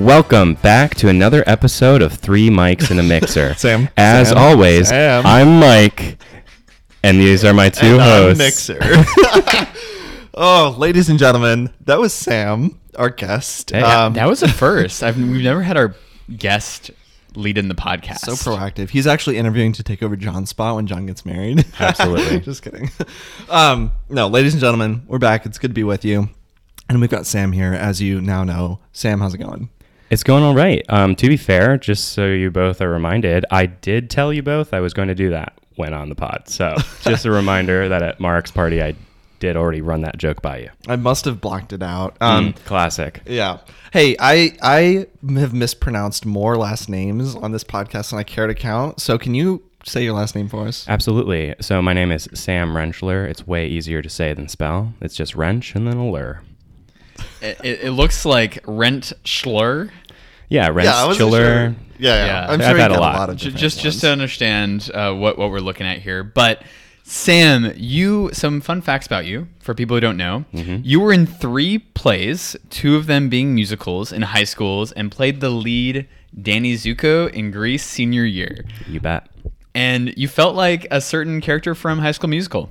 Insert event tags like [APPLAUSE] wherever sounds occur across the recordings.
Welcome back to another episode of Three Mics in a Mixer. [LAUGHS] Sam. As Sam. always, Sam. I'm Mike, and these are my two And I'm hosts. Mixer. [LAUGHS] [LAUGHS] oh, ladies and gentlemen, that was Sam, our guest. Hey, um, That was a first. I've we've never had our guest lead in the podcast. so proactive. He's actually interviewing to take over John's spot when John gets married. Absolutely. Just kidding. Um, no, ladies and gentlemen, we're back. It's good to be with you. And we've got Sam here, as you now know. Sam, how's it going? It's going all right. Um, to be fair, just so you both are reminded, I did tell you both I was going to do that when on the pod. So [LAUGHS] just a reminder that at Mark's party, I did already run that joke by you. I must have blocked it out. Um, Mm, classic. Yeah. Hey, I I have mispronounced more last names on this podcast than I care to count. So can you say your last name for us? Absolutely. So my name is Sam Rentschler. It's way easier to say than spell. It's just wrench and then a lure. It, it, it looks like Rent Schler. Yeah, Rent Yeah, I sure. Yeah, yeah. Yeah. I'm I've sure you had a got lot. of J- different just just to understand uh, what what we're looking at here, but. Sam, you some fun facts about you for people who don't know. Mm-hmm. You were in three plays, two of them being musicals in high schools, and played the lead Danny Zuko in Grease senior year. You bet. And you felt like a certain character from High School Musical.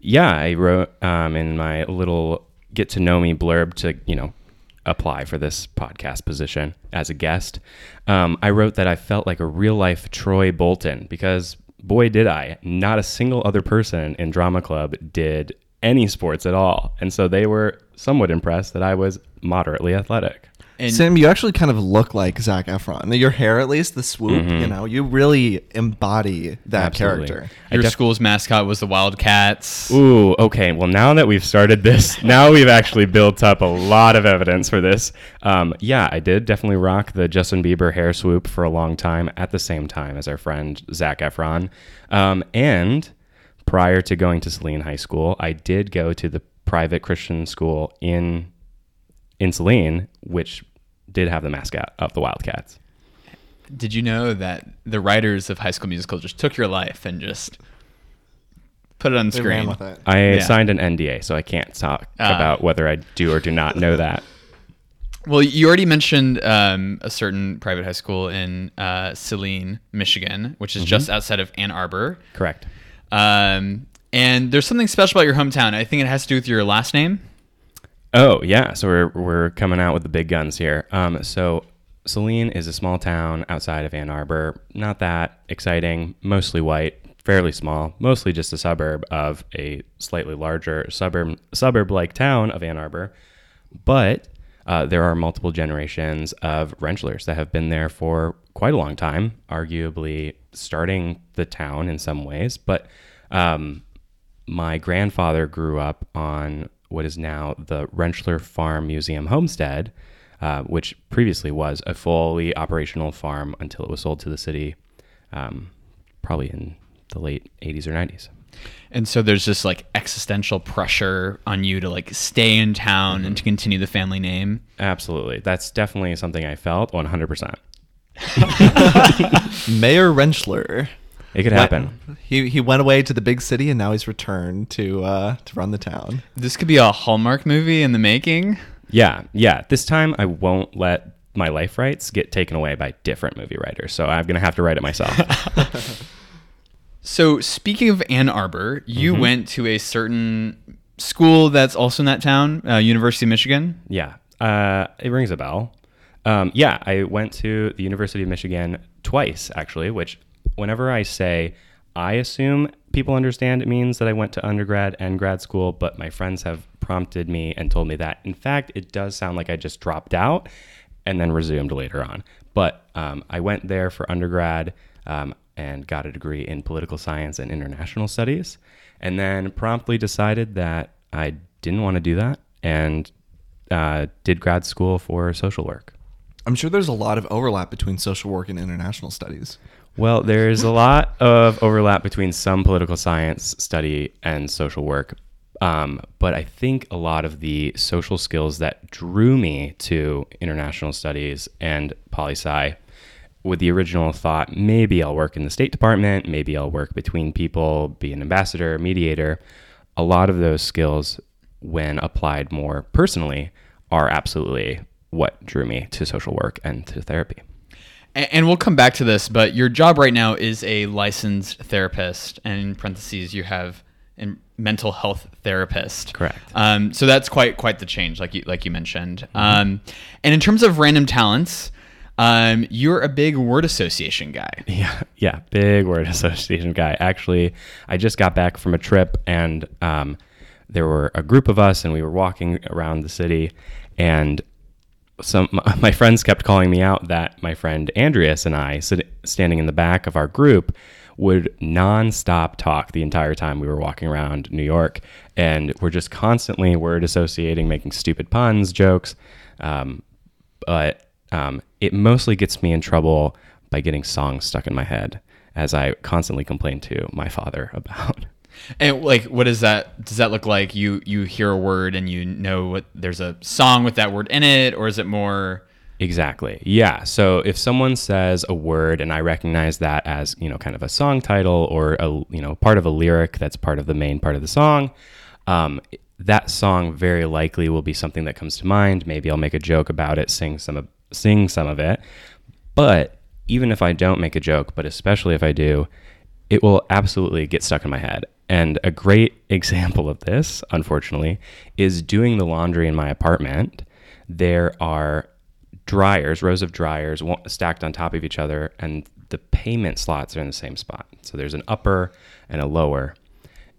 Yeah, I wrote um, in my little get to know me blurb to, you know, apply for this podcast position as a guest. Um, I wrote that I felt like a real life Troy Bolton because boy, did I. Not a single other person in Drama Club did any sports at all. And so they were somewhat impressed that I was moderately athletic. And Sam, you actually kind of look like Zac Efron. Your hair, at least, the swoop, you know, you really embody that Mm-hmm. Absolutely. character. Your def- school's mascot was the Wildcats. Ooh, okay. Well, now that we've started this, [LAUGHS] now we've actually built up a lot of evidence for this. Um, yeah, I did definitely rock the Justin Bieber hair swoop for a long time at the same time as our friend Zac Efron. Um, and prior to going to Saline High School, I did go to the private Christian school in in Saline, which did have the mascot of the Wildcats. Did you know that the writers of High School Musical just took your life and just put it on They screen? with it. I Yeah. signed an NDA, so I can't talk Ah. about whether I do or do not know that. [LAUGHS] Well, you already mentioned um, a certain private high school in uh, Saline, Michigan, which is just outside of Ann Arbor. Correct. Um, and there's something special about your hometown. I think it has to do with your last name. Oh yeah, so we're we're coming out with the big guns here. Um, so Saline is a small town outside of Ann Arbor. Not that exciting. Mostly white, fairly small. Mostly just a suburb of a slightly larger suburb suburb like town of Ann Arbor. But uh, there are multiple generations of Rentschlers that have been there for quite a long time. Arguably starting the town in some ways, but. Um, my grandfather grew up on what is now the Rentschler Farm Museum homestead, uh, which previously was a fully operational farm until it was sold to the city, um, probably in the late 80s or 90s. And so there's just like existential pressure on you to like stay in town and to continue the family name. Absolutely. That's definitely something I felt 100%. [LAUGHS] Mayor Rentschler. It could happen. He he went away to the big city and now he's returned to uh, to run the town. This could be a Hallmark movie in the making. Yeah, yeah. This time I won't let my life rights get taken away by different movie writers. So I'm going to have to write it myself. [LAUGHS] [LAUGHS] So speaking of Ann Arbor, you Mm-hmm. went to a certain school that's also in that town, uh, University of Michigan. Yeah, uh, it rings a bell. Um, yeah, I went to the University of Michigan twice, actually, which whenever I say, I assume people understand it means that I went to undergrad and grad school, but my friends have prompted me and told me that, in fact, it does sound like I just dropped out and then resumed later on. But um, I went there for undergrad um, and got a degree in political science and international studies, and then promptly decided that I didn't want to do that and uh, did grad school for social work. I'm sure there's a lot of overlap between social work and international studies. Well, there's a lot of overlap between some political science study and social work. Um, but I think a lot of the social skills that drew me to international studies and poli sci, with the original thought, maybe I'll work in the State Department, maybe I'll work between people, be an ambassador, mediator. A lot of those skills, when applied more personally, are absolutely what drew me to social work and to therapy. And, we'll come back to this, but your job right now is a licensed therapist, and in parentheses you have a mental health therapist. Correct. Um, so that's quite quite the change, like you like you mentioned. Um, and in terms of random talents, um, you're a big word association guy. [LAUGHS] Yeah, yeah, big word association guy. Actually, I just got back from a trip, and um, there were a group of us, and we were walking around the city, and some [LAUGHS] my friends kept calling me out that my friend Andreas and I, sit, standing in the back of our group, would nonstop talk the entire time we were walking around New York, and we're just constantly word associating, making stupid puns, jokes, um, but um, it mostly gets me in trouble by getting songs stuck in my head, as I constantly complain to my father [LAUGHS] about. And like, what is that? Does that look like you you hear a word and you know what there's a song with that word in it, or is it more? Exactly. Yeah. So if someone says a word and I recognize that as, you know, kind of a song title or a, you know, part of a lyric that's part of the main part of the song, um, that song very likely will be something that comes to mind. Maybe I'll make a joke about it, sing some of, sing some of it. But even if I don't make a joke, but especially if I do, it will absolutely get stuck in my head. And a great [LAUGHS] example of this, unfortunately, is doing the laundry in my apartment. There are dryers, rows of dryers stacked on top of each other, and the payment slots are in the same spot. So there's an upper and a lower.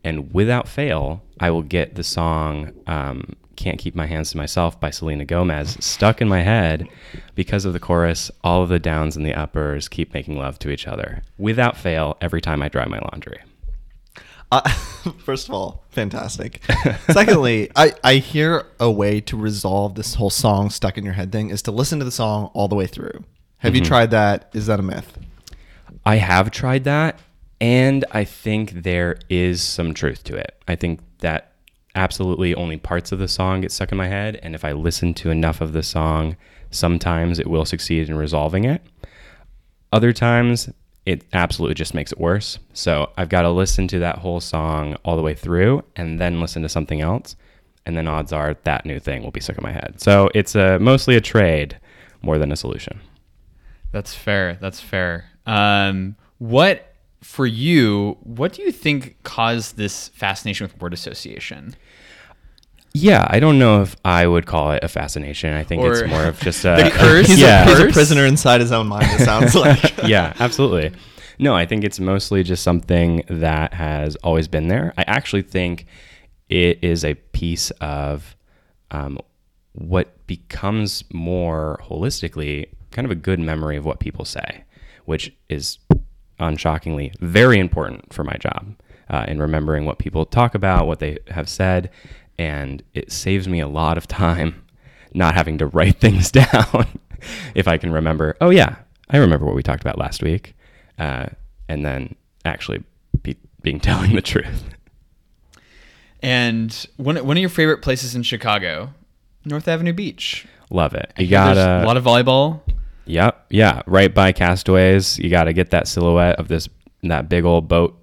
And without fail, I will get the song um, Can't Keep My Hands to Myself by Selena Gomez stuck in my head because of the chorus. All of the downs and the uppers keep making love to each other without fail every time I dry my laundry. Uh, [LAUGHS] first of all, fantastic. Secondly, I, I hear a way to resolve this whole song stuck in your head thing is to listen to the song all the way through. Have you tried that? Is that a myth? I have tried that, and I think there is some truth to it. I think that absolutely only parts of the song get stuck in my head, and if I listen to enough of the song, sometimes it will succeed in resolving it. Other times, it absolutely just makes it worse. So I've got to listen to that whole song all the way through and then listen to something else. And then odds are that new thing will be stuck in my head. So it's a, mostly a trade more than a solution. That's fair. That's fair. Um, what for you? What do you think caused this fascination with word association? Yeah, I don't know if I would call it a fascination. I think Or it's more of just [LAUGHS] the [LAUGHS] a curse? He's, yeah, a, he's a prisoner inside his own mind, it sounds like. [LAUGHS] yeah, absolutely. No, I think it's mostly just something that has always been there. I actually think it is a piece of um, what becomes more holistically kind of a good memory of what people say, which is unshockingly very important for my job uh, in remembering what people talk about, what they have said, and it saves me a lot of time not having to write [LAUGHS] things down if I can remember. Oh yeah, I remember what we talked about last week, uh, and then actually be, being [LAUGHS] telling the truth. And one one of your favorite places in Chicago, North Avenue Beach. Love it. You gotta a lot of volleyball. Yep. Yeah. Right by Castaways. You got to get that silhouette of this, that big old boat.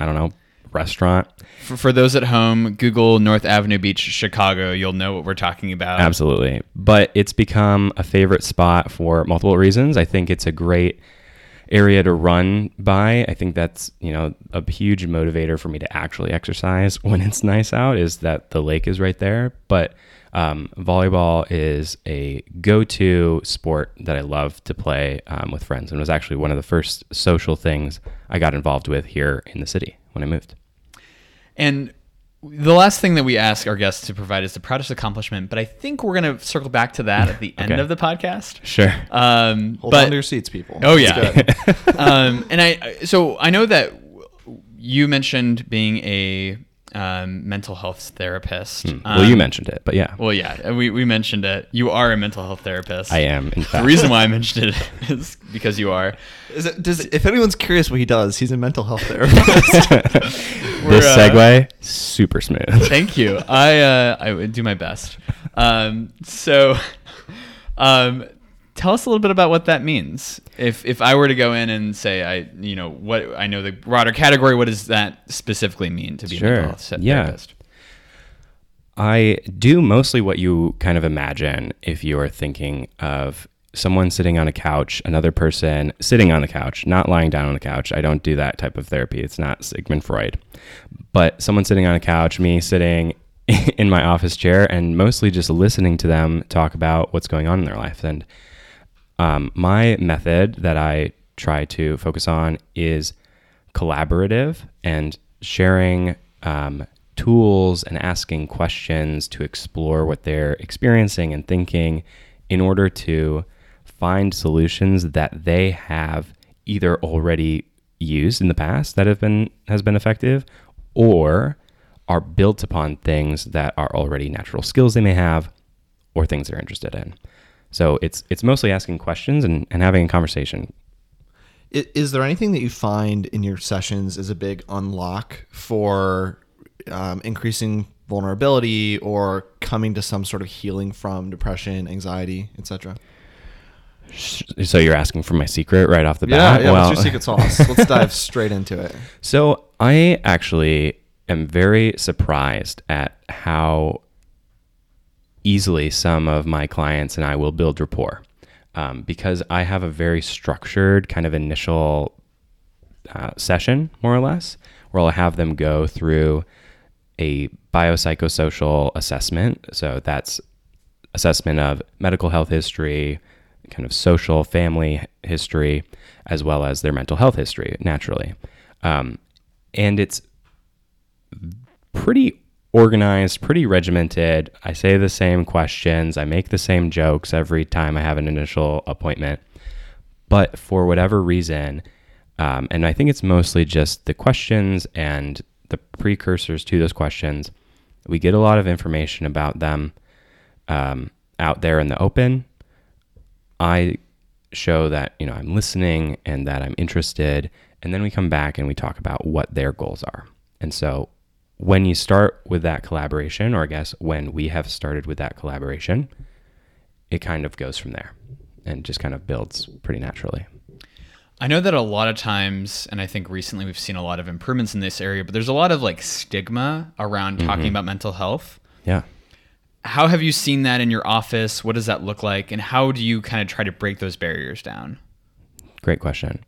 I don't know, restaurant. For, for those at home, Google North Avenue Beach, Chicago. You'll know what we're talking about. Absolutely. But it's become a favorite spot for multiple reasons. I think it's a great area to run by. I think that's, you know, a huge motivator for me to actually exercise [LAUGHS] when it's nice out is that the lake is right there. But um, volleyball is a go-to sport that I love to play um, with friends, and was actually one of the first social things I got involved with here in the city when I moved. And the last thing that we ask our guests to provide is the proudest accomplishment, but I think we're going to circle back to that at the end Okay. of the podcast. Sure. Um, Hold but on to your seats, people. Oh yeah. [LAUGHS] um, and I so I know that you mentioned being a um, mental health therapist. Hmm. well, you Um, mentioned it, but yeah, Well, yeah, we, we mentioned it. You are a mental health therapist. I am. In The reason why I mentioned it [LAUGHS] is because you are. Is it, does, if anyone's curious what he does, he's a mental health [LAUGHS] therapist. [LAUGHS] this uh, segue super smooth. Thank you. I uh, I would do my best. Um, so, um, tell us a little bit about what that means. If if I were to go in and say I you know what I know the broader category, what does that specifically mean to be a Sure. mental health Yeah. therapist? I do mostly what you kind of imagine if you are thinking of someone sitting on a couch, another person sitting on the couch, not lying down on the couch. I don't do that type of therapy. It's not Sigmund Freud. But someone sitting on a couch, me sitting [LAUGHS] in my office chair, and mostly just listening to them talk about what's going on in their life. And um, my method that I try to focus on is collaborative and sharing um, tools and asking questions to explore what they're experiencing and thinking in order to find solutions that they have either already used in the past that have been has been effective or are built upon things that are already natural skills they may have or things they're interested in. So it's it's mostly asking questions and, and having a conversation. Is there anything that you find in your sessions is a big unlock for um, increasing vulnerability or coming to some sort of healing from depression, anxiety, etc.? So you're asking for my secret right off the Yeah, bat? yeah. what's your secret sauce? [LAUGHS] Let's dive straight into it. So I actually am very surprised at how easily some of my clients and I will build rapport um, because I have a very structured kind of initial uh, session, more or less, where I'll have them go through a biopsychosocial assessment. So that's assessment of medical health history, kind of social family history, as well as their mental health history, naturally. Um, and it's pretty organized, pretty regimented. I say the same questions, I make the same jokes every time I have an initial appointment. But for whatever reason, um, and I think it's mostly just the questions and the precursors to those questions, we get a lot of information about them um, out there in the open. I show that you know I'm listening and that I'm interested, and then we come back and we talk about what their goals are. And so when you start with that collaboration, or I guess when we have started with that collaboration, it kind of goes from there and just kind of builds pretty naturally. I know that a lot of times, and I think recently we've seen a lot of improvements in this area, but there's a lot of like stigma around talking about mental health. Yeah. How have you seen that in your office? What does that look like? And how do you kind of try to break those barriers down? Great question.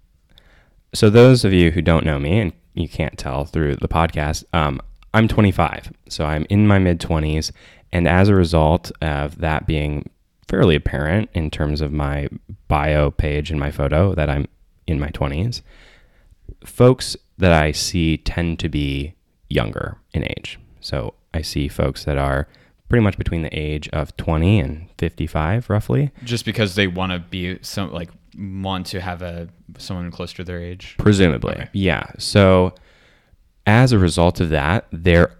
So, those of you who don't know me, and you can't tell through the podcast, um, I'm 25. So, I'm in my mid 20s. And as a result of that being fairly apparent in terms of my bio page and my photo that I'm in my 20s, folks that I see tend to be younger in age. So, I see folks that are pretty much between the age of 20 and 55, roughly. Just because they want to be some like want to have a someone close to their age. Presumably. Okay. Yeah. So as a result of that, there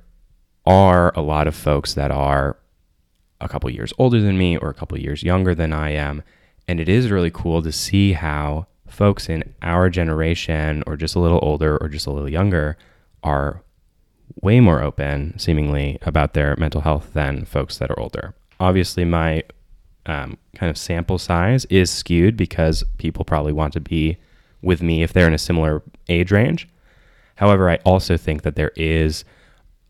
are a lot of folks that are a couple years older than me or a couple years younger than I am. And it is really cool to see how folks in our generation or just a little older or just a little younger are way more open, seemingly, about their mental health than folks that are older. Obviously, my um, kind of sample size is skewed because people probably want to be with me if they're in a similar age range. However, I also think that there is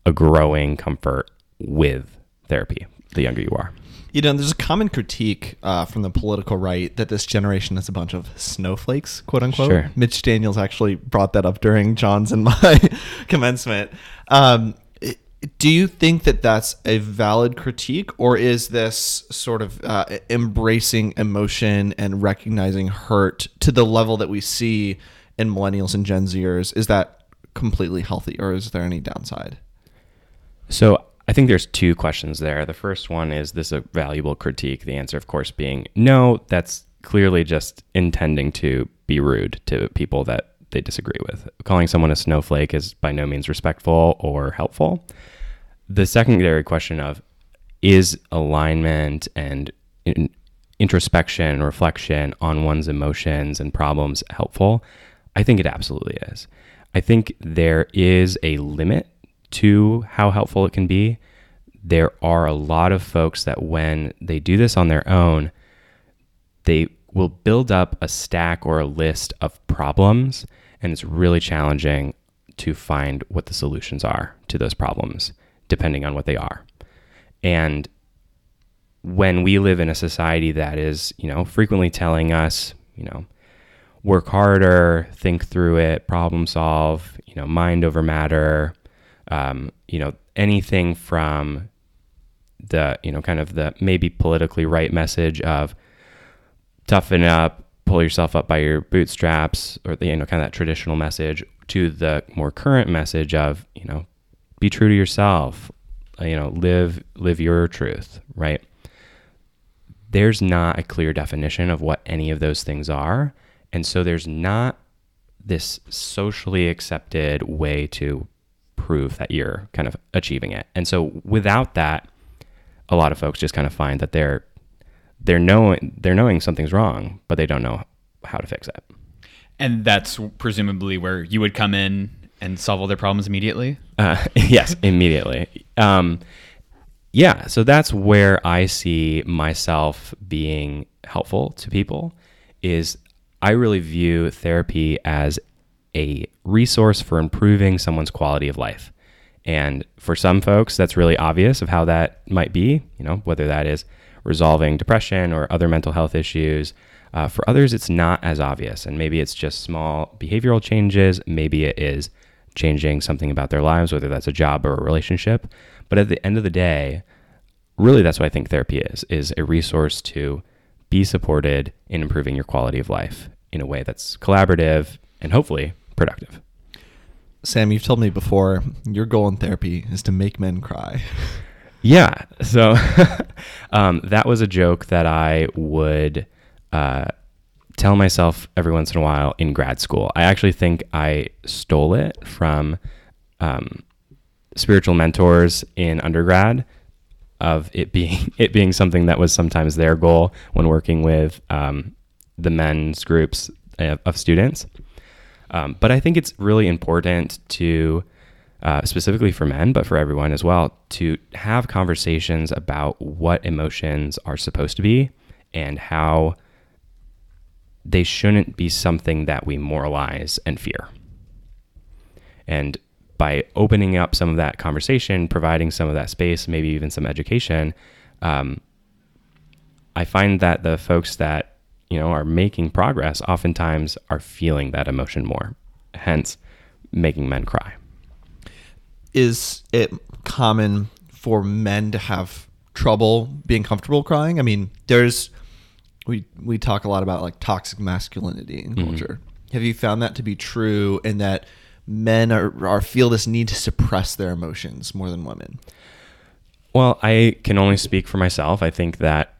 a growing comfort with therapy the younger you are. You know, there's a common critique uh, from the political right that this generation is a bunch of snowflakes, quote unquote. Sure. Mitch Daniels actually brought that up during John's and [LAUGHS] my commencement. Um, do you think that that's a valid critique, or is this sort of uh, embracing emotion and recognizing hurt to the level that we see in millennials and Gen Zers? Is that completely healthy, or is there any downside? So I think there's two questions there. The first one is this a valuable critique? The answer, of course, being no, that's clearly just intending to be rude to people that they disagree with. Calling someone a snowflake is by no means respectful or helpful. The secondary question of is alignment and in, introspection, reflection on one's emotions and problems helpful? I think it absolutely is. I think there is a limit to how helpful it can be. There are a lot of folks that when they do this on their own, they will build up a stack or a list of problems, and it's really challenging to find what the solutions are to those problems, depending on what they are. And when we live in a society that is, you know, frequently telling us, you know, work harder, think through it, problem solve, you know, mind over matter, um, you know, anything from the, you know, kind of the maybe politically right message of toughen up, pull yourself up by your bootstraps, or the, you know, kind of that traditional message to the more current message of, you know, be true to yourself, uh, you know, live live your truth, right? There's not a clear definition of what any of those things are, and so there's not this socially accepted way to prove that you're kind of achieving it. And so without that, a lot of folks just kind of find that they're they're knowing they're knowing something's wrong, but they don't know how to fix it. And that's presumably where you would come in and solve all their problems immediately. Uh, [LAUGHS] yes, immediately. Um, yeah, so that's where I see myself being helpful to people. Is I really view therapy as a resource for improving someone's quality of life. And for some folks, that's really obvious of how that might be, you know, whether that is resolving depression or other mental health issues. Uh, for others, it's not as obvious. And maybe it's just small behavioral changes. Maybe it is changing something about their lives, whether that's a job or a relationship. But at the end of the day, really that's what I think therapy is, is a resource to be supported in improving your quality of life in a way that's collaborative and hopefully productive. Sam, you've told me before your goal in therapy is to make men cry. [LAUGHS] Yeah. So [LAUGHS] um, that was a joke that I would uh, tell myself every once in a while in grad school. I actually think I stole it from um, spiritual mentors in undergrad of it being [LAUGHS] it being something that was sometimes their goal when working with um, the men's groups of, of students. Um, but I think it's really important to, uh, specifically for men, but for everyone as well, to have conversations about what emotions are supposed to be and how they shouldn't be something that we moralize and fear. And by opening up some of that conversation, providing some of that space, maybe even some education, um, I find that the folks that you know are making progress oftentimes are feeling that emotion more, hence making men cry. Is it common for men to have trouble being comfortable crying? I mean, there's we we talk a lot about like toxic masculinity in Mm-hmm. culture. Have you found that to be true in that men are, are feel this need to suppress their emotions more than women? Well, I can only speak for myself. I think that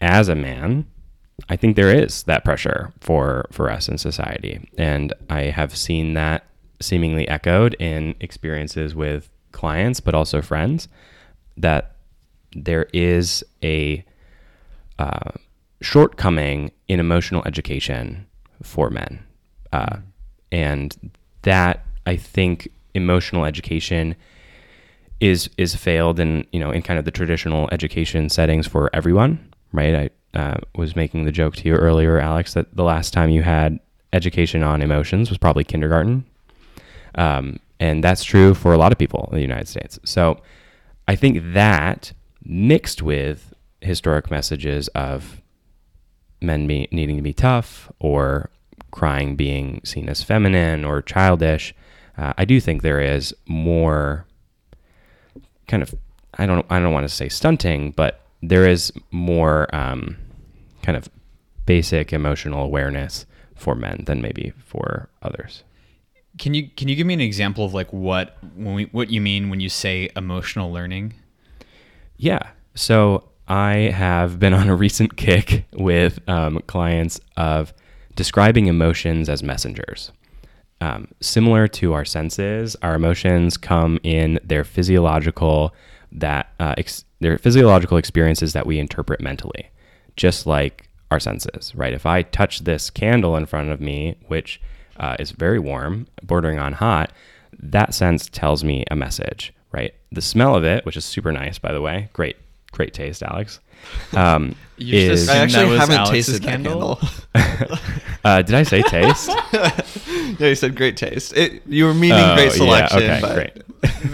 as a man, I think there is that pressure for for us in society, and I have seen that seemingly echoed in experiences with clients, but also friends, that there is a uh, shortcoming in emotional education for men, uh, and that I think emotional education is is failed in you know in kind of the traditional education settings for everyone, right? I uh, was making the joke to you earlier, Alex, that the last time you had education on emotions was probably kindergarten, um, and that's true for a lot of people in the United States. So I think that mixed with historic messages of men be, needing to be tough or crying being seen as feminine or childish, uh, I do think there is more kind of I don't I don't want to say stunting, but there is more um, kind of basic emotional awareness for men than maybe for others. Can you can you give me an example of like what when we, what you mean when you say emotional learning? Yeah. So I have been on a recent [LAUGHS] kick with um, clients of describing emotions as messengers. Um, similar to our senses, our emotions come in their physiological that uh, ex- their physiological experiences that we interpret mentally, just like our senses, right? If I touch this candle in front of me, which uh, is very warm, bordering on hot, that sense tells me a message, right? The smell of it, which is super nice, by the way, great, great taste, Alex. [LAUGHS] Um, You is, I actually was haven't Alex's tasted candle? that [LAUGHS] [LAUGHS] candle. uh, did I say taste? yeah, you said great taste. It, you were meaning Oh, great yeah, selection. okay, but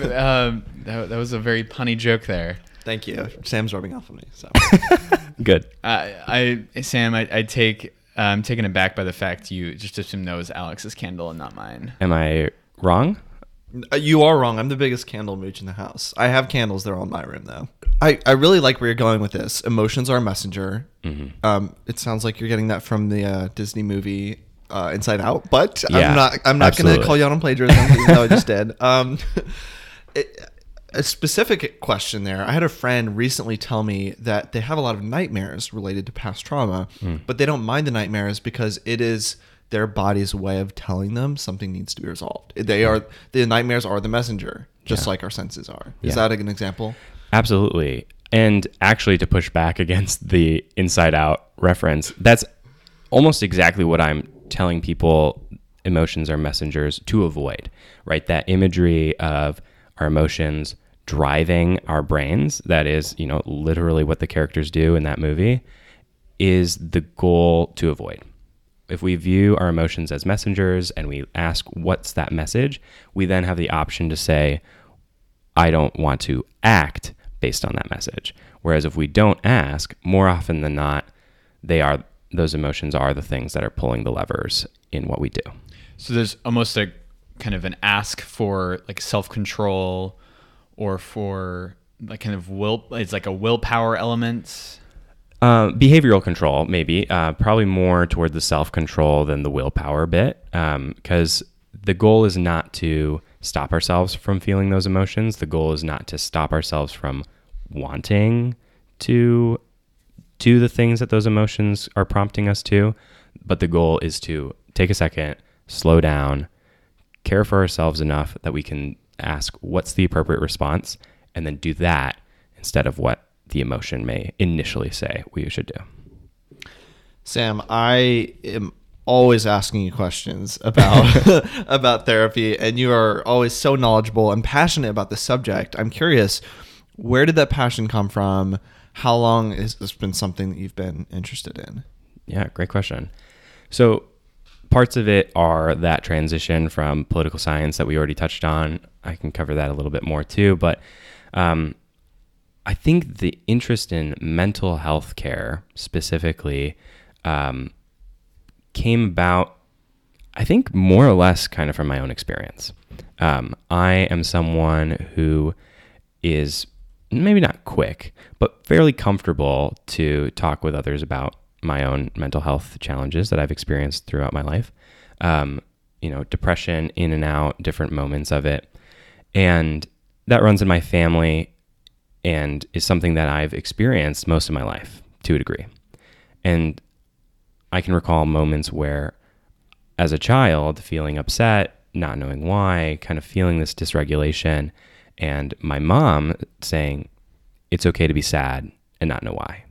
great. um, that, that was a very punny joke there. Thank you. Sam's rubbing off on me. So Good. I, I Sam, I, I take. I'm taken aback by the fact you just assume that was Alex's candle and not mine. Am I wrong? Uh, you are wrong. I'm the biggest candle mooch in the house. I have candles. They're all in my room though. I, I really like where you're going with this. Emotions are a messenger. Um, it sounds like you're getting that from the uh, Disney movie uh, Inside Out, but Yeah, I'm not. I'm not going to call you out on plagiarism, even though I just did. [LAUGHS] Um, it, a specific question there. I had a friend recently tell me that they have a lot of nightmares related to past trauma, but they don't mind the nightmares because it is their body's way of telling them something needs to be resolved. They are the nightmares are the messenger, just like our senses are. Is Yeah. that an example? Absolutely. And actually, to push back [LAUGHS] against the inside out reference, that's almost exactly what I'm telling people emotions are messengers to avoid, right? That imagery of our emotions driving our brains, that is, you know, literally what the characters do in that movie, is the goal to avoid. If we view our emotions as messengers and we ask, what's that message? We then have the option to say, I don't want to act based on that message. Whereas if we don't ask, more often than not, they are those emotions are the things that are pulling the levers in what we do. So there's almost a kind of an ask for like self control or for like kind of will. It's like a willpower element. Uh, behavioral control, maybe, uh, probably more toward the self control than the willpower bit, because the goal is not to stop ourselves from feeling those emotions. The goal is not to stop ourselves from wanting to do the things that those emotions are prompting us to, but the goal is to take a second, slow down, care for ourselves enough that we can ask what's the appropriate response, and then do that instead of what the emotion may initially say we should do. Sam, I am always asking you questions about [LAUGHS] [LAUGHS] about therapy, and you are always so knowledgeable and passionate about the subject. I'm curious, where did that passion come from? How long has this been something that you've been interested in? Yeah, great question. So, parts of it are that transition from political science that we already touched on. I can cover that a little bit more too, but um, I think the interest in mental health care specifically um, came about, I think, more or less kind of from my own experience. Um, I am someone who is maybe not quick, but fairly comfortable to talk with others about my own mental health challenges that I've experienced throughout my life. Um, you know, depression, in and out, different moments of it. And that runs in my family and is something that I've experienced most of my life to a degree. And I can recall moments where, as a child, feeling upset, not knowing why, kind of feeling this dysregulation, and my mom saying, It's okay to be sad and not know why.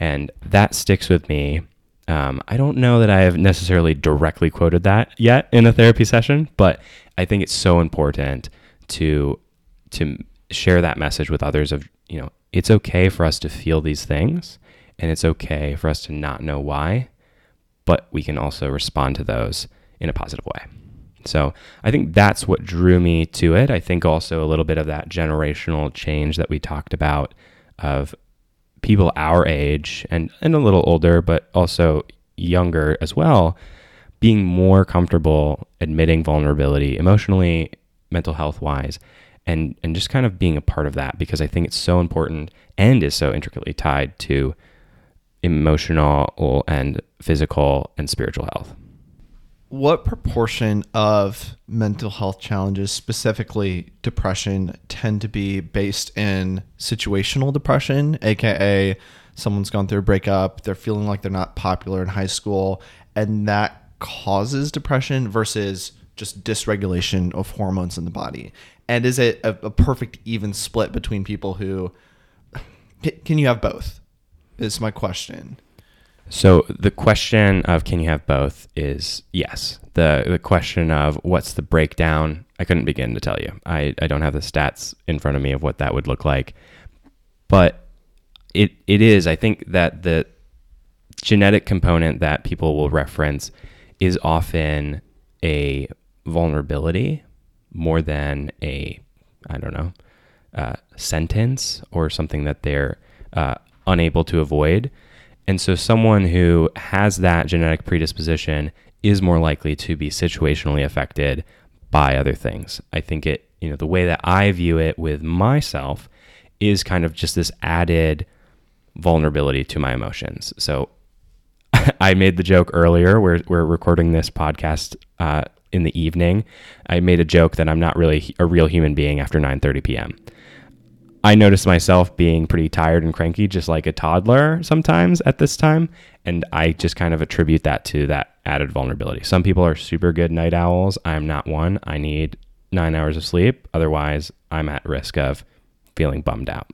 And that sticks with me. Um, I don't know that I have necessarily directly quoted that yet in a therapy session, but I think it's so important to to share that message with others of you know it's okay for us to feel these things and it's okay for us to not know why but we can also respond to those in a positive way. So i think that's what drew me to it. I think also a little bit of that generational change that we talked about of people our age and, and a little older but also younger as well being more comfortable admitting vulnerability emotionally mental health wise and and just kind of being a part of that because I think it's so important and is so intricately tied to emotional and physical and spiritual health. What proportion of mental health challenges, specifically depression, tend to be based in situational depression, aka someone's gone through a breakup, they're feeling like they're not popular in high school, and that causes depression versus just dysregulation of hormones in the body? And is it a, a perfect even split between people who can you have both? Is my question. So the question of can you have both is yes. The the question of what's the breakdown, I couldn't begin to tell you. I, I don't have the stats in front of me of what that would look like. But it it is, I think that the genetic component that people will reference is often a vulnerability more than a I don't know uh, sentence or something that they're uh, unable to avoid. And so, someone who has that genetic predisposition is more likely to be situationally affected by other things. I think it, you know, the way that I view it with myself is kind of just this added vulnerability to my emotions. So [LAUGHS] I made the joke earlier. We're, we're recording this podcast uh, in the evening. I made a joke that I'm not really a real human being after 9:30 p.m. I notice myself being pretty tired and cranky, just like a toddler sometimes at this time. And I just kind of attribute that to that added vulnerability. Some people are super good night owls. I'm not one. I need nine hours of sleep. Otherwise, I'm at risk of feeling bummed out.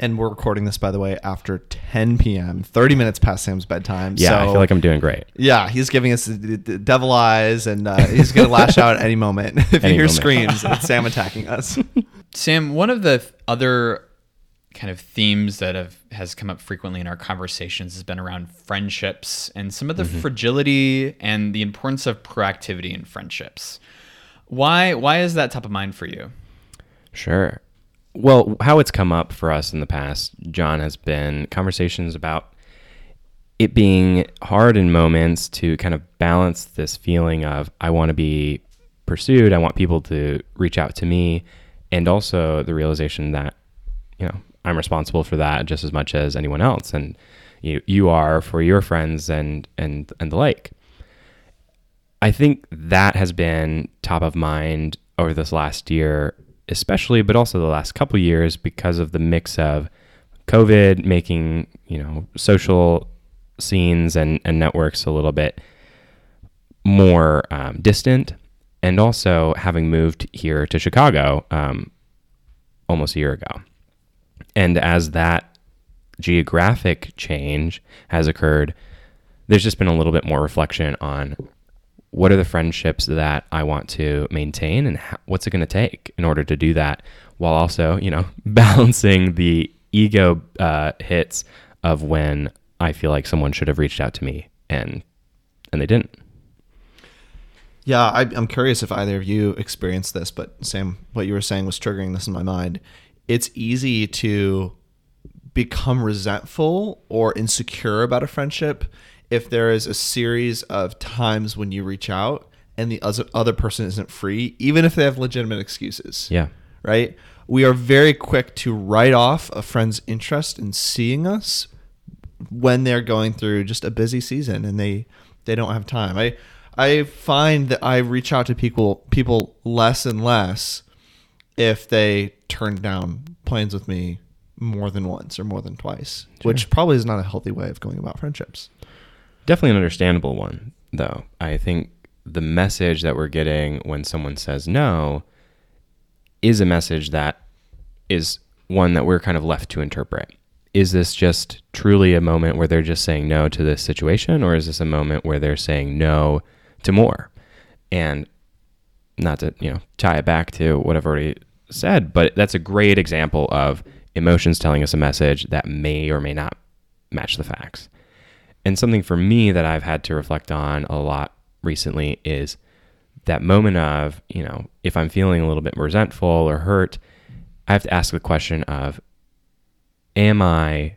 And we're recording this, by the way, after 10 p.m., 30 minutes past Sam's bedtime. Yeah, so, I feel like I'm doing great. Yeah, he's giving us the, the devil eyes, and uh, he's going to lash out at any moment. [LAUGHS] if Any you hear moment. screams, it's [LAUGHS] Sam attacking us. [LAUGHS] Sam, one of the other kind of themes that have has come up frequently in our conversations has been around friendships and some of the fragility and the importance of proactivity in friendships. Why why is that top of mind for you? Sure. Well, how it's come up for us in the past, John, has been conversations about it being hard in moments to kind of balance this feeling of I want to be pursued, I want people to reach out to me, and also the realization that you know I'm responsible for that just as much as anyone else, and you you are for your friends and and and the like. I think that has been top of mind over this last year, especially, but also the last couple years because of the mix of COVID making you know social scenes and, and networks a little bit more um, distant, and also having moved here to Chicago um, almost a year ago. And as that geographic change has occurred, there's just been a little bit more reflection on what are the friendships that I want to maintain and how, what's it going to take in order to do that while also, you know, [LAUGHS] balancing the ego uh, hits of when I feel like someone should have reached out to me and and they didn't. Yeah, I, I'm curious if either of you experienced this, but Sam, what you were saying was triggering this in my mind. It's easy to become resentful or insecure about a friendship if there is a series of times when you reach out and the other other person isn't free, even if they have legitimate excuses. Yeah. Right? We are very quick to write off a friend's interest in seeing us when they're going through just a busy season and they they don't have time. I I find that I reach out to people people less and less if they turn down plans with me more than once or more than twice, which probably is not a healthy way of going about friendships. Definitely an understandable one, though. I think the message that we're getting when someone says no is a message that is one that we're kind of left to interpret. Is this just truly a moment where they're just saying no to this situation, or is this a moment where they're saying no to more? And not to, you know, tie it back to what I've already said, but that's a great example of emotions telling us a message that may or may not match the facts. And something for me that I've had to reflect on a lot recently is that moment of, you know, if I'm feeling a little bit resentful or hurt, I have to ask the question of, am I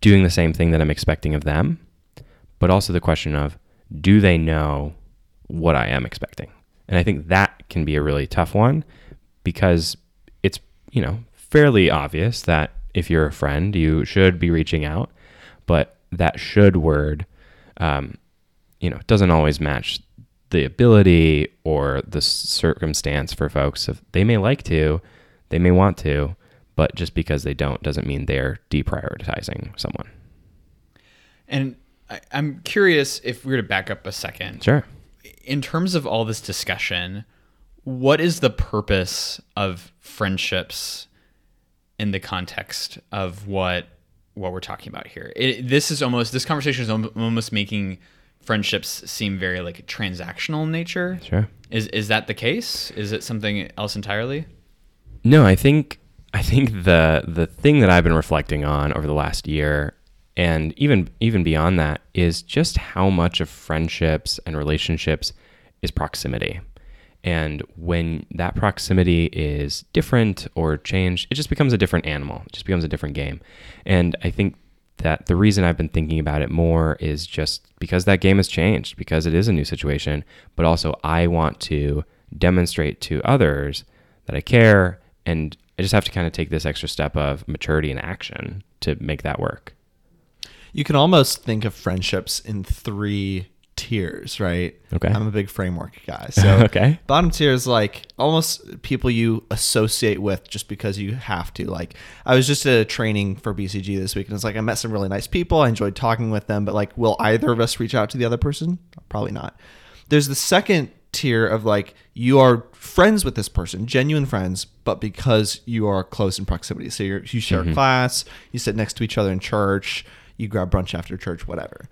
doing the same thing that I'm expecting of them? But also the question of, do they know what I am expecting? And I think that can be a really tough one because it's, you know, fairly obvious that if you're a friend, you should be reaching out, but that should word, um, you know, doesn't always match the ability or the circumstance for folks. If they may like to, they may want to, but just because they don't doesn't mean they're deprioritizing someone. And I, I'm curious if we were to back up a second. Sure. in terms of all this discussion, what is the purpose of friendships in the context of what what we're talking about here? It, this is almost this conversation is almost making friendships seem very like transactional in nature. Sure. Is is that the case? Is it something else entirely? No, I think I think the the thing that I've been reflecting on over the last year and even even beyond that is just how much of friendships and relationships is proximity. And when that proximity is different or changed, it just becomes a different animal. It just becomes a different game. And I think that the reason I've been thinking about it more is just because that game has changed, because it is a new situation, but also I want to demonstrate to others that I care and I just have to kind of take this extra step of maturity and action to make that work. You can almost think of friendships in three tiers, right? Okay. I'm a big framework guy. [LAUGHS] So okay. bottom tier is like almost people you associate with just because you have to. Like I was just at a training for BCG this week and it's like I met some really nice people. I enjoyed talking with them, but like will either of us reach out to the other person? Probably not. There's the second tier of like you are friends with this person, genuine friends, but because you are close in proximity. So you're, you share a class, you sit next to each other in church, you grab brunch after church, whatever.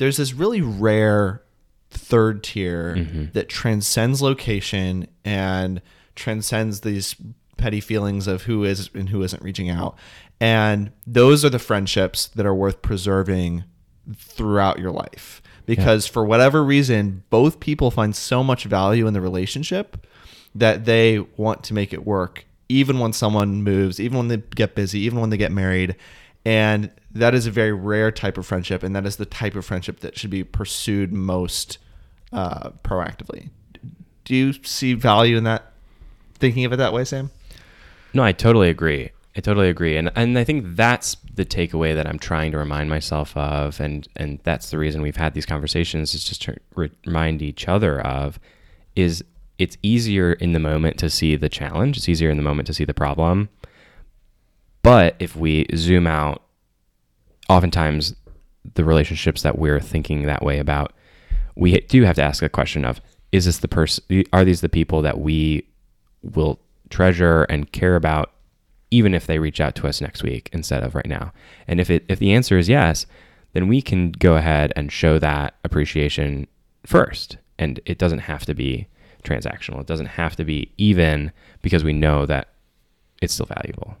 There's this really rare third tier mm-hmm. that transcends location and transcends these petty feelings of who is and who isn't reaching out. And those are the friendships that are worth preserving throughout your life. Because for whatever reason both people find so much value in the relationship that they want to make it work even when someone moves even when they get busy even when they get married and that is a very rare type of friendship and that is the type of friendship that should be pursued most uh, proactively do you see value in that thinking of it that way sam No, I totally agree. I totally agree, and and I think that's the takeaway that I'm trying to remind myself of, and and that's the reason we've had these conversations is just to remind each other of, is it's easier in the moment to see the challenge. It's easier in the moment to see the problem, but if we zoom out, oftentimes the relationships that we're thinking that way about, we do have to ask a question of, is this the person? Are these the people that we will treasure and care about even if they reach out to us next week instead of right now. And if it if the answer is yes, then we can go ahead and show that appreciation first. And it doesn't have to be transactional. It doesn't have to be even because we know that it's still valuable.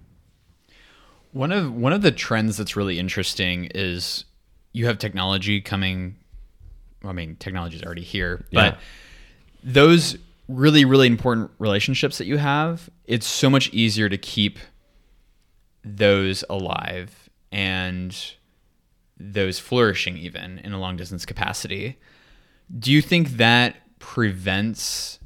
One of one of the trends that's really interesting is you have technology coming. I mean, technology is already here, but Yeah. those really really important relationships that you have, it's so much easier to keep those alive and those flourishing even in a long distance capacity. Do you think that prevents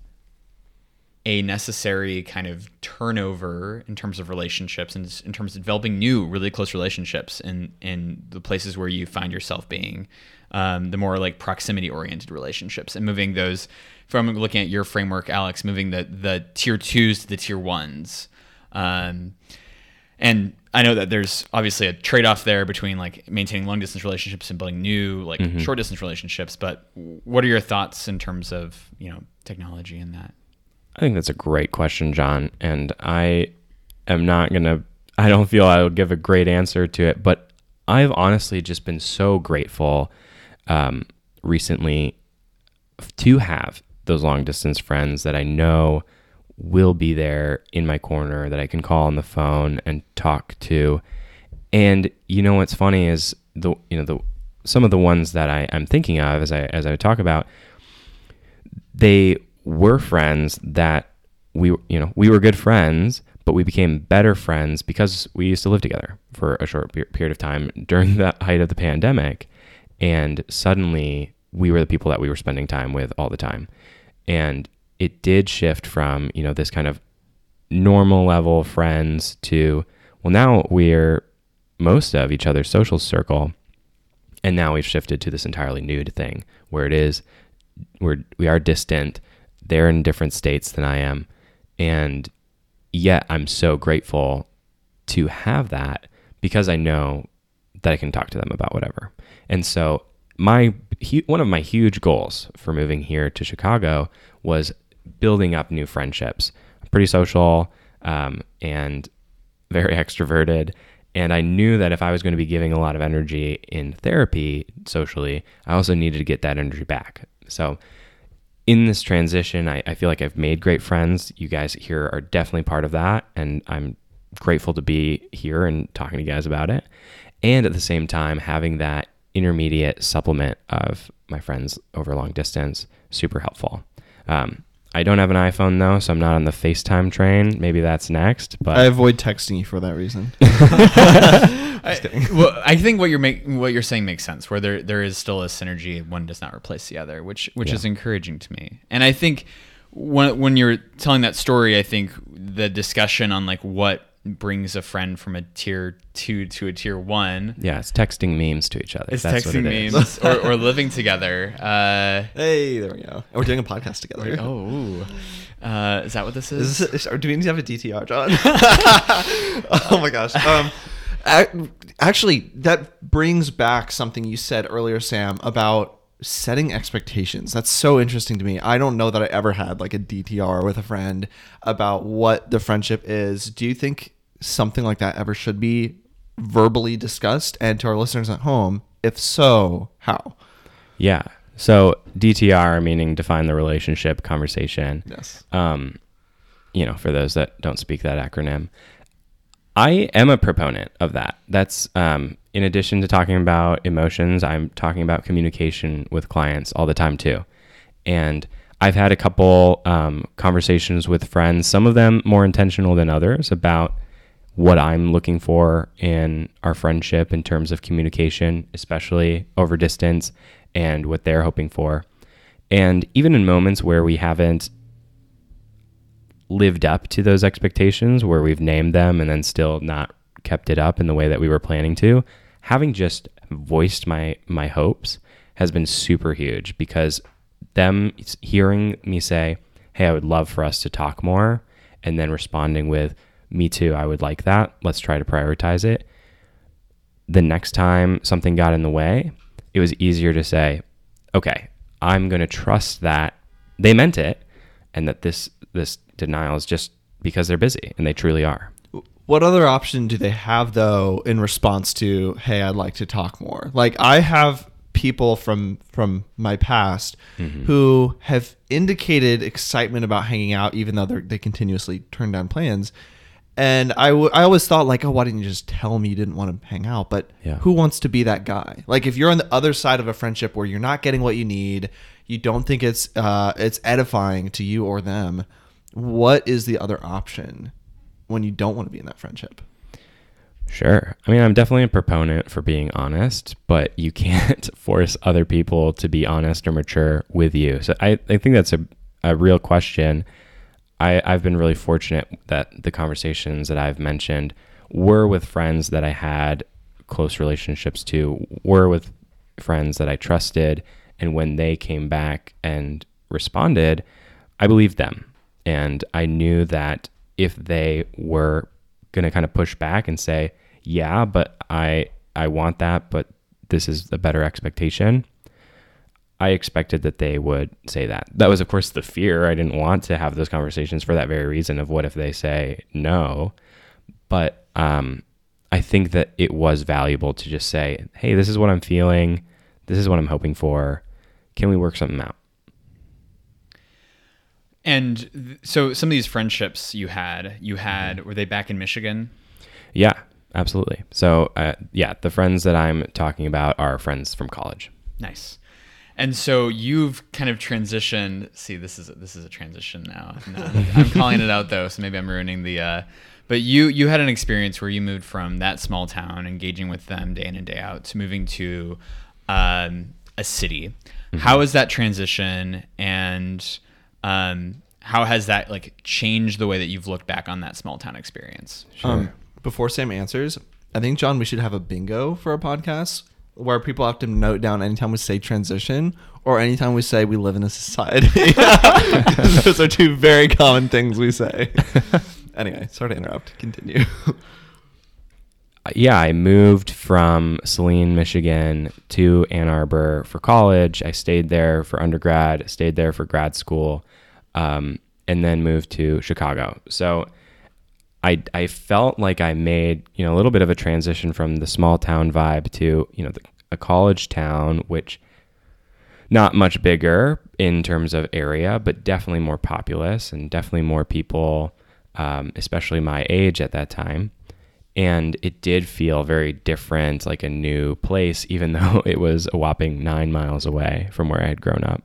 a necessary kind of turnover in terms of relationships and in terms of developing new, really close relationships in in the places where you find yourself being um, the more like proximity oriented relationships and moving those from looking at your framework, Alex, moving the the tier twos to the tier ones. Um, and I know that there's obviously a trade off there between like maintaining long distance relationships and building new like short distance relationships. But what are your thoughts in terms of you know technology and that? I think that's a great question, John. And I am not going to, I don't feel I would give a great answer to it, but I've honestly just been so grateful um, recently to have those long distance friends that I know will be there in my corner that I can call on the phone and talk to. And you know what's funny is the you know the some of the ones that I, I'm thinking of as I as I talk about, they were friends that we you know we were good friends but we became better friends because we used to live together for a short per- period of time during the height of the pandemic. And suddenly we were the people that we were spending time with all the time. And it did shift from you know this kind of normal level of friends to well now we're most of each other's social circle. And now we've shifted to this entirely new thing where it is we're we are distant they're in different states than i am and yet i'm so grateful to have that because i know that i can talk to them about whatever and so my one of my huge goals for moving here to chicago was building up new friendships I'm pretty social um, and very [LAUGHS] extroverted. And I knew that if I was going to be giving a lot of energy in therapy socially, I also needed to get that energy back. So, in this transition, I, I feel like I've made great friends. You guys here are definitely part of that. And I'm grateful to be here and talking to you guys about it. And at the same time, having that intermediate supplement of my friends over long distance, super helpful. Um, I don't have an iPhone though, so I'm not on the FaceTime train. Maybe that's next. But I avoid texting you for that reason. [LAUGHS] [LAUGHS] I, well, I think what you're make, what you're saying makes sense. Where there there is still a synergy, one does not replace the other, which which Yeah. is encouraging to me. And I think when when you're telling that story, I think the discussion on like what brings a friend from a tier two to a tier one yeah, it's texting memes to each other. is That's what texting it is. memes [LAUGHS] or, or living together. Uh, hey, there we go. And we're doing a podcast together. oh, ooh. Uh, is that what this is? Is this, is, do we need to have a DTR, John? [LAUGHS] [LAUGHS] oh my gosh. Um, actually, that brings back something you said earlier, Sam, about setting expectations. That's so interesting to me. I don't know that I ever had like a DTR with a friend about what the friendship is. Do you think something like that ever should be verbally discussed? And to our listeners at home, if so, how? Yeah. So DTR meaning define the relationship conversation. Yes. Um, you know, for those that don't speak that acronym, I am a proponent of that. That's um, in addition to talking about emotions, I'm talking about communication with clients all the time too. And I've had a couple um, conversations with friends, some of them more intentional than others, about what I'm looking for in our friendship in terms of communication, especially over distance, and what they're hoping for. And even in moments where we haven't lived up to those expectations, where we've named them and then still not kept it up in the way that we were planning to, having just voiced my my hopes has been super huge because them hearing me say, "Hey, I would love for us to talk more," and then responding with, "Me too, I would like that. Let's try to prioritize it." The next time something got in the way, it was easier to say, "Okay, I'm going to trust that they meant it and that this this denial is just because they're busy and they truly are." What other option do they have though in response to, "Hey, I'd like to talk more"? Like I have people from from my past mm-hmm. who have indicated excitement about hanging out, even though they they continuously turn down plans. And I, w- I always thought like, oh, why didn't you just tell me you didn't want to hang out? But Yeah. who wants to be that guy? Like if you're on the other side of a friendship where you're not getting what you need, you don't think it's uh, it's edifying to you or them. What is the other option when you don't want to be in that friendship? Sure. I mean, I'm definitely a proponent for being honest, but you can't [LAUGHS] force other people to be honest or mature with you. So I, I think that's a, a real question. I, I've been really fortunate that the conversations that I've mentioned were with friends that I had close relationships to, were with friends that I trusted. And when they came back and responded, I believed them. And I knew that if they were going to kind of push back and say, "Yeah, but I I want that, but this is a better expectation." I expected that they would say that. That was of course the fear. I didn't want to have those conversations for that very reason of what if they say no. But um I think that it was valuable to just say, "Hey, this is what I'm feeling. This is what I'm hoping for. Can we work something out?" And th- so some of these friendships you had, you had, were they back in Michigan? Yeah, absolutely. So, uh, yeah, the friends that I'm talking about are friends from college. Nice. And so you've kind of transitioned. See, this is this is a transition now. [LAUGHS] No, I'm calling it out though, so maybe I'm ruining the. Uh, but you you had an experience where you moved from that small town, engaging with them day in and day out, to moving to um, a city. How is that transition, and um, how has that like changed the way that you've looked back on that small town experience? Um, before Sam answers, I think John, we should have a bingo for our podcast where people have to note down anytime we say transition or anytime we say we live in a society. [LAUGHS] [LAUGHS] Those are two very common things we say. [LAUGHS] anyway, sorry to interrupt. Continue. yeah, I moved from Saline, Michigan to Ann Arbor for college. I stayed there for undergrad, stayed there for grad school, um, and then moved to Chicago. So I, I felt like I made you know a little bit of a transition from the small town vibe to you know the, a college town, which not much bigger in terms of area, but definitely more populous and definitely more people, um, especially my age at that time and it did feel very different, like a new place, even [LAUGHS] though it was a whopping nine miles away from where I had grown up.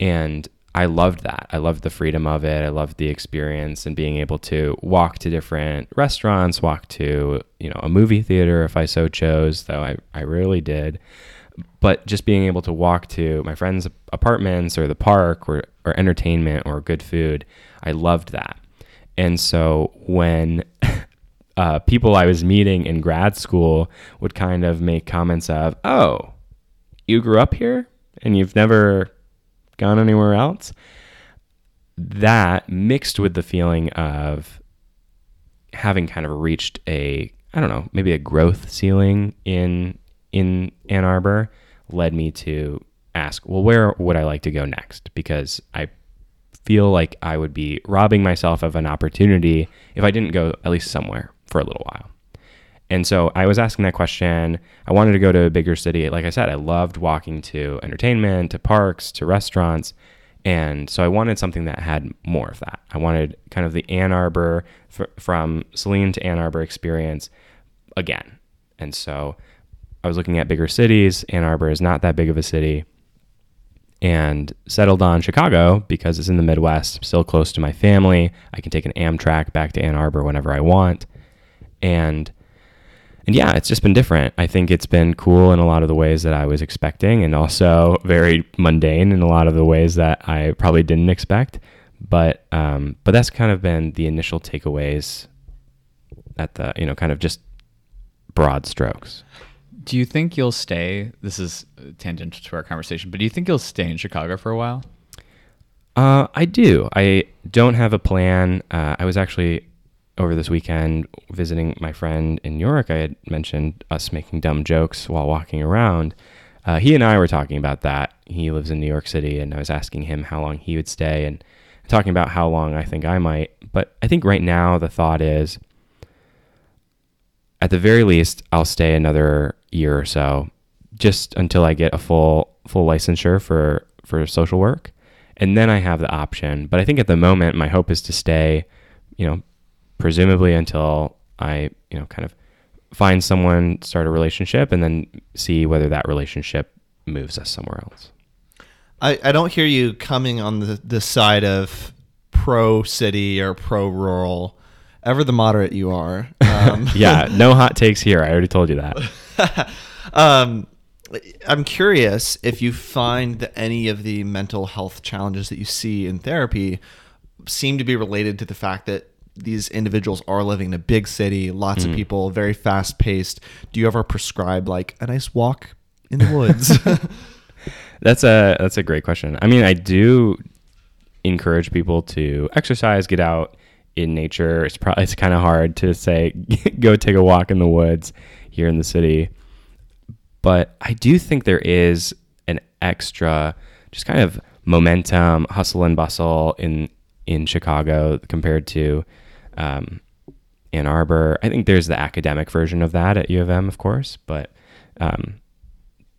And I loved that. I loved the freedom of it. I loved the experience and being able to walk to different restaurants, walk to, you know, a movie theater if I so chose, though I, I rarely did. But just being able to walk to my friends' apartments or the park or, or entertainment or good food, I loved that. And so when [LAUGHS] uh, people I was meeting in grad school would kind of make comments of, oh, you grew up here and you've never gone anywhere else. That mixed with the feeling of having kind of reached a I don't know, maybe a growth ceiling in in Ann Arbor led me to ask, well, where would I like to go next? Because I feel like I would be robbing myself of an opportunity if I didn't go at least somewhere for a little while. And so I was asking that question. I wanted to go to a bigger city. Like I said, I loved walking to entertainment, to parks, to restaurants. And so I wanted something that had more of that. I wanted kind of the Ann Arbor, f- from Saline to Ann Arbor experience again. And so I was looking at bigger cities. Ann Arbor is not that big of a city. And settled on Chicago because it's in the Midwest, still close to my family. I can take an Amtrak back to Ann Arbor whenever I want. And and yeah, it's just been different. I think it's been cool in a lot of the ways that I was expecting, and also very mundane in a lot of the ways that I probably didn't expect. But um, but that's kind of been the initial takeaways at the you know kind of just broad strokes. Do you think you'll stay? This is tangential to our conversation, but do you think you'll stay in Chicago for a while? Uh, I do. I don't have a plan. Uh, I was actually over this weekend visiting my friend in New York, I had mentioned us making dumb jokes while walking around. Uh, he and I were talking about that. He lives in New York City, and I was asking him how long he would stay and talking about how long I think I might. But I think right now the thought is at the very least, I'll stay another year or so just until I get a full full licensure for for social work and then I have the option. But I think at the moment my hope is to stay, you know, presumably until I, you know, kind of find someone, start a relationship, and then see whether that relationship moves us somewhere else. I, I don't hear you coming on the, the side of pro city or pro rural. Ever the moderate you are. Um, [LAUGHS] yeah, [LAUGHS] no hot takes here. I already told you that. [LAUGHS] um, I'm curious if you find that any of the mental health challenges that you see in therapy seem to be related to the fact that these individuals are living in a big city, lots mm. of people, very fast paced. Do you ever prescribe like a nice walk in the woods? [LAUGHS] [LAUGHS] that's a that's a great question. I mean, I do encourage people to exercise, get out in nature. It's probably it's kind of hard to say [LAUGHS] go take a walk in the woods here in the city, but I do think there is an extra just kind of momentum, hustle and bustle in in Chicago compared to um, Ann Arbor. I think there's the academic version of that at U of M, of course, but um,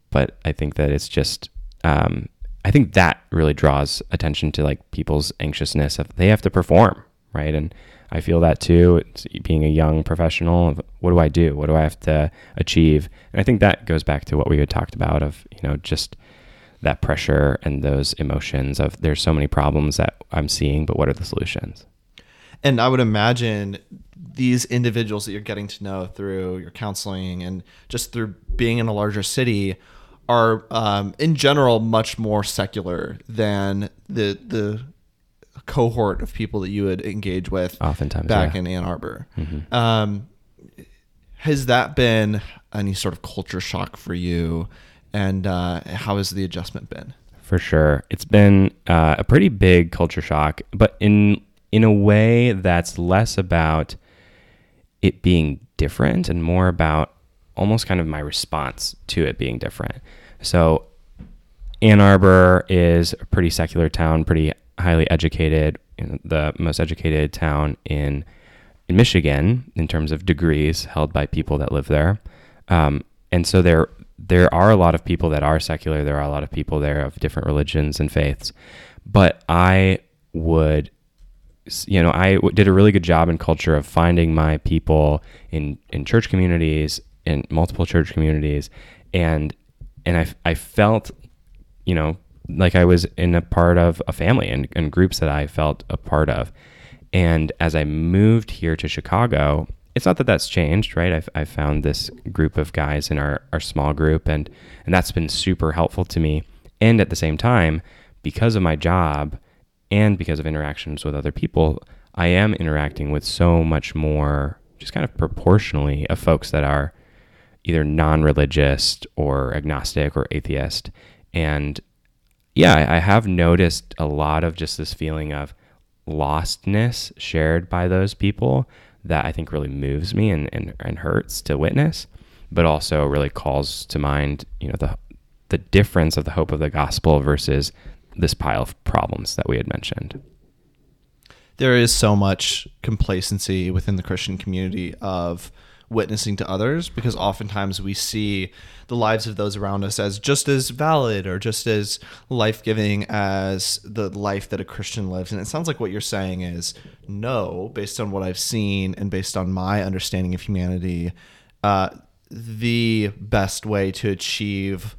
but I think that it's just um, I think that really draws attention to like people's anxiousness of they have to perform, right? And I feel that too. It's being a young professional, what do I do? What do I have to achieve? And I think that goes back to what we had talked about of you know just that pressure and those emotions of there's so many problems that I'm seeing, but what are the solutions? And I would imagine these individuals that you're getting to know through your counseling and just through being in a larger city are, um, in general, much more secular than the the cohort of people that you would engage with oftentimes back yeah. in Ann Arbor. Mm-hmm. Um, has that been any sort of culture shock for you? And uh, how has the adjustment been? For sure, it's been uh, a pretty big culture shock, but in in a way that's less about it being different and more about almost kind of my response to it being different. So, Ann Arbor is a pretty secular town, pretty highly educated, you know, the most educated town in in Michigan in terms of degrees held by people that live there. Um, and so there there are a lot of people that are secular. There are a lot of people there of different religions and faiths. But I would you know, I w- did a really good job in culture of finding my people in in church communities, in multiple church communities, and and I I felt, you know, like I was in a part of a family and, and groups that I felt a part of. And as I moved here to Chicago, it's not that that's changed, right? I've, I've found this group of guys in our, our small group, and, and that's been super helpful to me. And at the same time, because of my job and because of interactions with other people, I am interacting with so much more, just kind of proportionally, of folks that are either non religious or agnostic or atheist. And yeah, I have noticed a lot of just this feeling of lostness shared by those people that I think really moves me and, and, and hurts to witness, but also really calls to mind, you know, the the difference of the hope of the gospel versus this pile of problems that we had mentioned. There is so much complacency within the Christian community of witnessing to others because oftentimes we see the lives of those around us as just as valid or just as life giving as the life that a Christian lives. And it sounds like what you're saying is no, based on what I've seen and based on my understanding of humanity, uh, the best way to achieve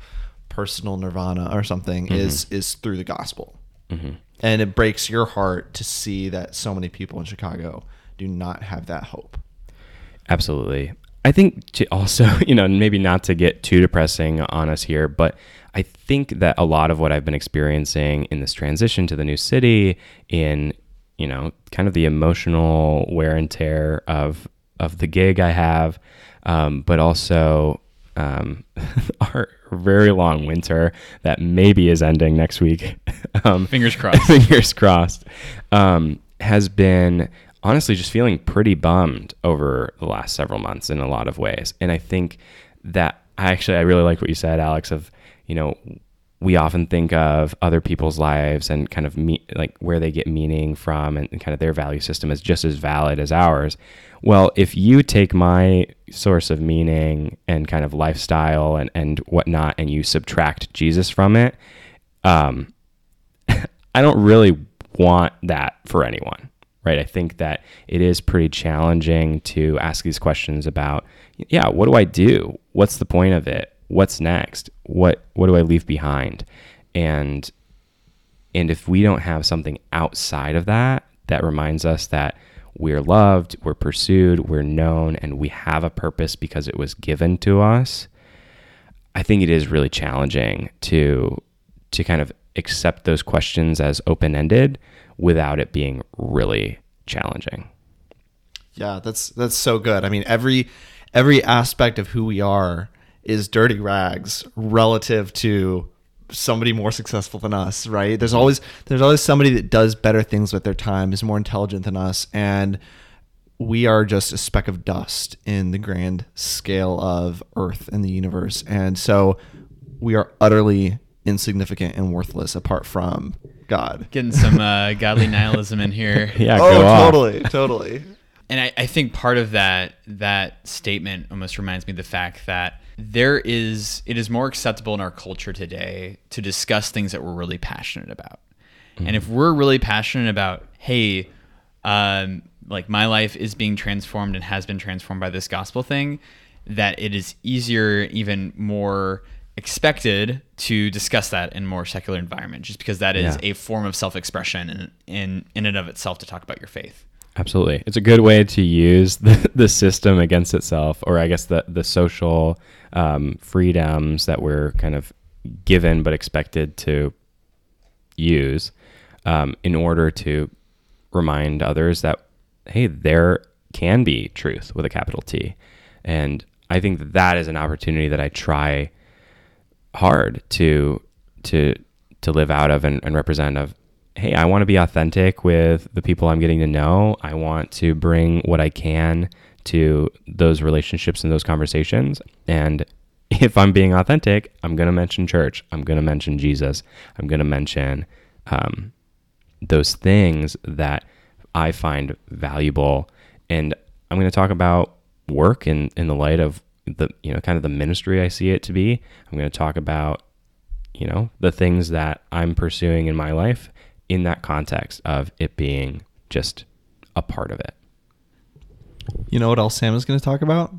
personal nirvana or something is is through the gospel. And it breaks your heart to see that so many people in Chicago do not have that hope. Absolutely. I think to also, [LAUGHS] you know, maybe not to get too depressing on us here, but I think that a lot of what I've been experiencing in this transition to the new city, in, you know, kind of the emotional wear and tear of of the gig I have, um, but also um, [LAUGHS] our very long winter that maybe is ending next week. [LAUGHS] um, Fingers [LAUGHS] crossed. fingers crossed. Um, has been honestly just feeling pretty bummed over the last several months in a lot of ways. And I think that I actually I really like what you said, Alex. Of you know, we often think of other people's lives and kind of me, like where they get meaning from and, kind of their value system is just as valid as ours. Well, if you take my source of meaning and kind of lifestyle and, and whatnot and you subtract Jesus from it, um, [LAUGHS] I don't really want that for anyone, right? I think that it is pretty challenging to ask these questions about, yeah, what do I do? What's the point of it? What's next? What what do I leave behind? And and if we don't have something outside of that that reminds us that we're loved, we're pursued, we're known, and we have a purpose because it was given to us, I think it is really challenging to to kind of accept those questions as open-ended without it being really challenging. Yeah, that's that's so good. I mean, every every aspect of who we are is dirty rags relative to somebody more successful than us, right? There's always there's always somebody that does better things with their time, is more intelligent than us, and we are just a speck of dust in the grand scale of Earth and the universe. And so we are utterly insignificant and worthless apart from God. Getting some uh, godly nihilism in here. [LAUGHS] Yeah, oh, go off. totally, totally. And I, I think part of that that statement almost reminds me of the fact that there is it is more acceptable in our culture today to discuss things that we're really passionate about. And if we're really passionate about, hey, um, like my life is being transformed and has been transformed by this gospel thing, that it is easier, even more expected to discuss that in more secular environment, just because that is Yeah. a form of self-expression in, in in and of itself to talk about your faith. Absolutely. It's a good way to use [LAUGHS] the, the system against itself, or I guess the, the social um, freedoms that we're kind of given but expected to use um, in order to remind others that, hey, there can be truth with a capital T. And I think that, that is an opportunity that I try hard to to to live out of and, and represent of hey i want to be authentic with the people i'm getting to know. I want to bring what i can to those relationships and those conversations. And [LAUGHS] if i'm being authentic i'm going to mention church. I'm going to mention jesus. I'm going to mention um, those things that i find valuable. And i'm going to talk about work in, in the light of the you know kind of the ministry i see it to be. I'm going to talk about you know the things that i'm pursuing in my life in that context of it being just a part of it You know what else Sam is going to talk about?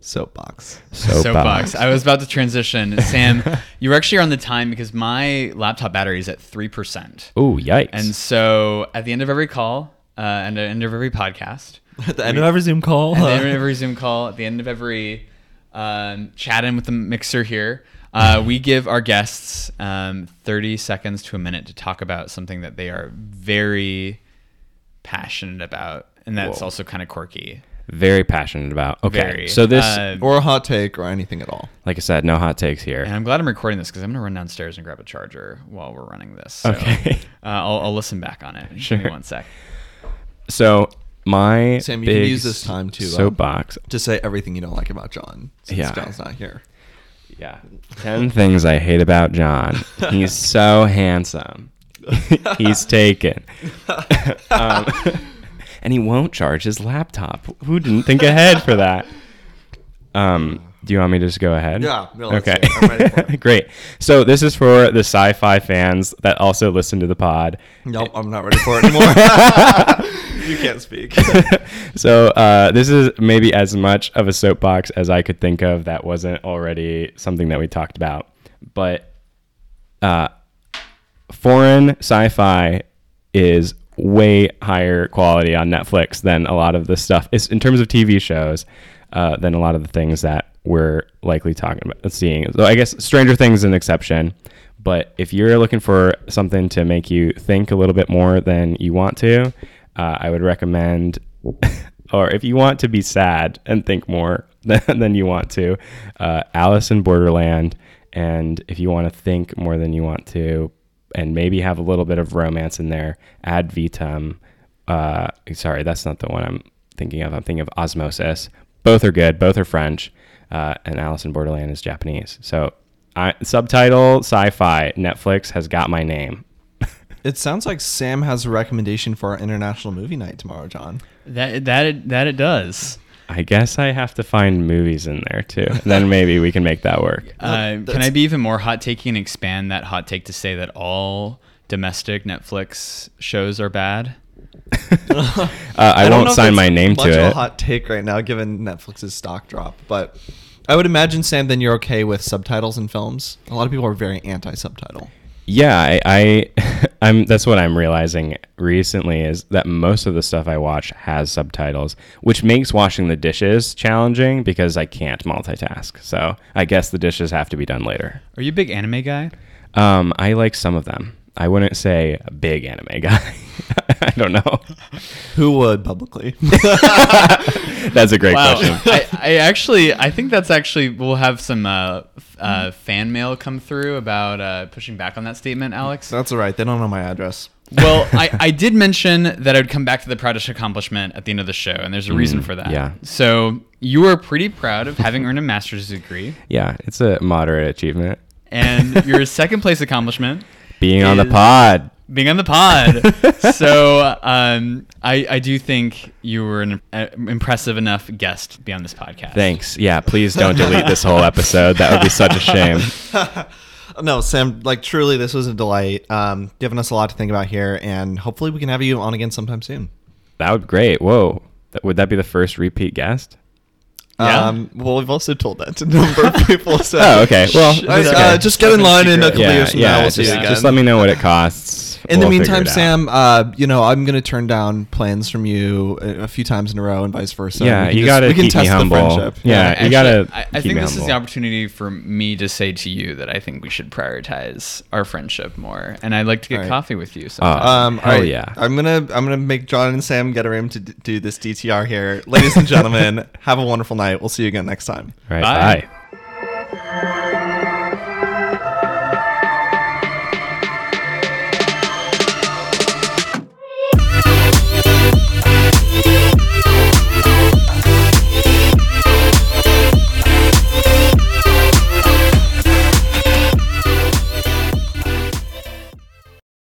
Soapbox. Soapbox. I was about to transition. [LAUGHS] Sam, you were actually on the time because my laptop battery is at 3%. Oh, yikes. And so at the end of every call, uh, and at the end of every podcast, [LAUGHS] At the end of every Zoom call. at the end of every Zoom call, at the end of every um, chat in with the mixer here, uh, we give our guests um, 30 seconds to a minute to talk about something that they are very passionate about. And that's Whoa. also kind of quirky. Very passionate about. Okay. Very. So this, Uh, or a hot take or anything at all. like I said, no hot takes here. And I'm glad I'm recording this because I'm going to run downstairs and grab a charger while we're running this. So, Okay. Uh, I'll, I'll listen back on it. Give Sure. me one sec. So my Sam, you can use this time to, um, soapbox. To say everything you don't like about John. Since Yeah. John's not here. Yeah. 10 things I hate about John. He's [LAUGHS] so handsome. [LAUGHS] He's taken. [LAUGHS] um, and he won't charge his laptop. Who didn't think ahead for that? Um, do you want me to just go ahead? Yeah, no, let's okay. I'm ready. Great. So this is for the sci-fi fans that also listen to the pod. Nope, I'm not ready for it anymore. You can't speak. [LAUGHS] so uh, this is maybe as much of a soapbox as I could think of that wasn't already something that we talked about. But uh, foreign sci-fi is way higher quality on Netflix than a lot of the stuff. It's in terms of TV shows uh, than a lot of the things that we're likely talking about seeing. So I guess Stranger Things is an exception. But if you're looking for something to make you think a little bit more than you want to, uh, I would recommend, [LAUGHS] or if you want to be sad and think more [LAUGHS] than, you want to, uh, Alice in Borderland. And if you want to think more than you want to, and maybe have a little bit of romance in there, Ad Vitam. Uh, sorry, that's not the one I'm thinking of. I'm thinking of Osmosis. Both are good. Both are French. Uh, and Alice in Borderland is Japanese. So I, subtitle sci-fi. Netflix has got my name. It sounds like Sam has a recommendation for our international movie night tomorrow, John. That, that, it, that it does. I guess I have to find movies in there too. [LAUGHS] then maybe we can make that work. Uh, can I be even more hot taking and expand that hot take to say that all domestic Netflix shows are bad? [LAUGHS] Uh, I, don't won't sign my name much to of it. a hot take right now, given Netflix's stock drop. But I would imagine, Sam, then you're okay with subtitles in films. A lot of people are very anti-subtitle. Yeah, I, I [LAUGHS] I'm that's what I'm realizing recently is that most of the stuff I watch has subtitles, which makes washing the dishes challenging because I can't multitask. So I guess the dishes have to be done later. Are you a big anime guy? Um, I like some of them. I wouldn't say a big anime guy. [LAUGHS] I don't know. Who would publicly? [LAUGHS] That's a great question. I, I actually, I think that's actually, we'll have some uh, uh, fan mail come through about uh, pushing back on that statement, Alex. That's all right. They don't know my address. well, [LAUGHS] I, I did mention that I would come back to the proudest accomplishment at the end of the show, and there's a reason for that. yeah. So you are pretty proud of having earned a master's degree, Yeah, it's a moderate achievement. and your second place accomplishment Being on the pod. being on the pod. [LAUGHS] so um, I, I do think you were an uh, impressive enough guest to be on this podcast. Thanks. Yeah, please don't delete this whole episode. That would be such a shame. [LAUGHS] No, Sam, like truly, this was a delight. Um, giving us a lot to think about here, and hopefully we can have you on again sometime soon. That would be great. Whoa. That, would that be the first repeat guest? Yeah. Um, well, we've also told that to a number of people. So [LAUGHS] Oh, okay. Well, Uh, that's uh, just get in line in a couple yeah, years from yeah. now. We'll just, see you again. just let me know what it costs. In the We'll figure meantime. Sam, uh, you know I'm going to turn down plans from you a, a few times in a row, and vice versa. Yeah, We can you gotta we can keep me test the humble. friendship. Yeah, you gotta I, I think me this is the opportunity for me to say to you that I think we should prioritize our friendship more, and I'd like to get All right. coffee with you. Sometime. Um, Hell all right, yeah. I'm gonna I'm gonna make John and Sam get a room to d- do this DTR here, ladies and gentlemen. [LAUGHS] have a wonderful night. We'll see you again next time. All right, Bye. bye.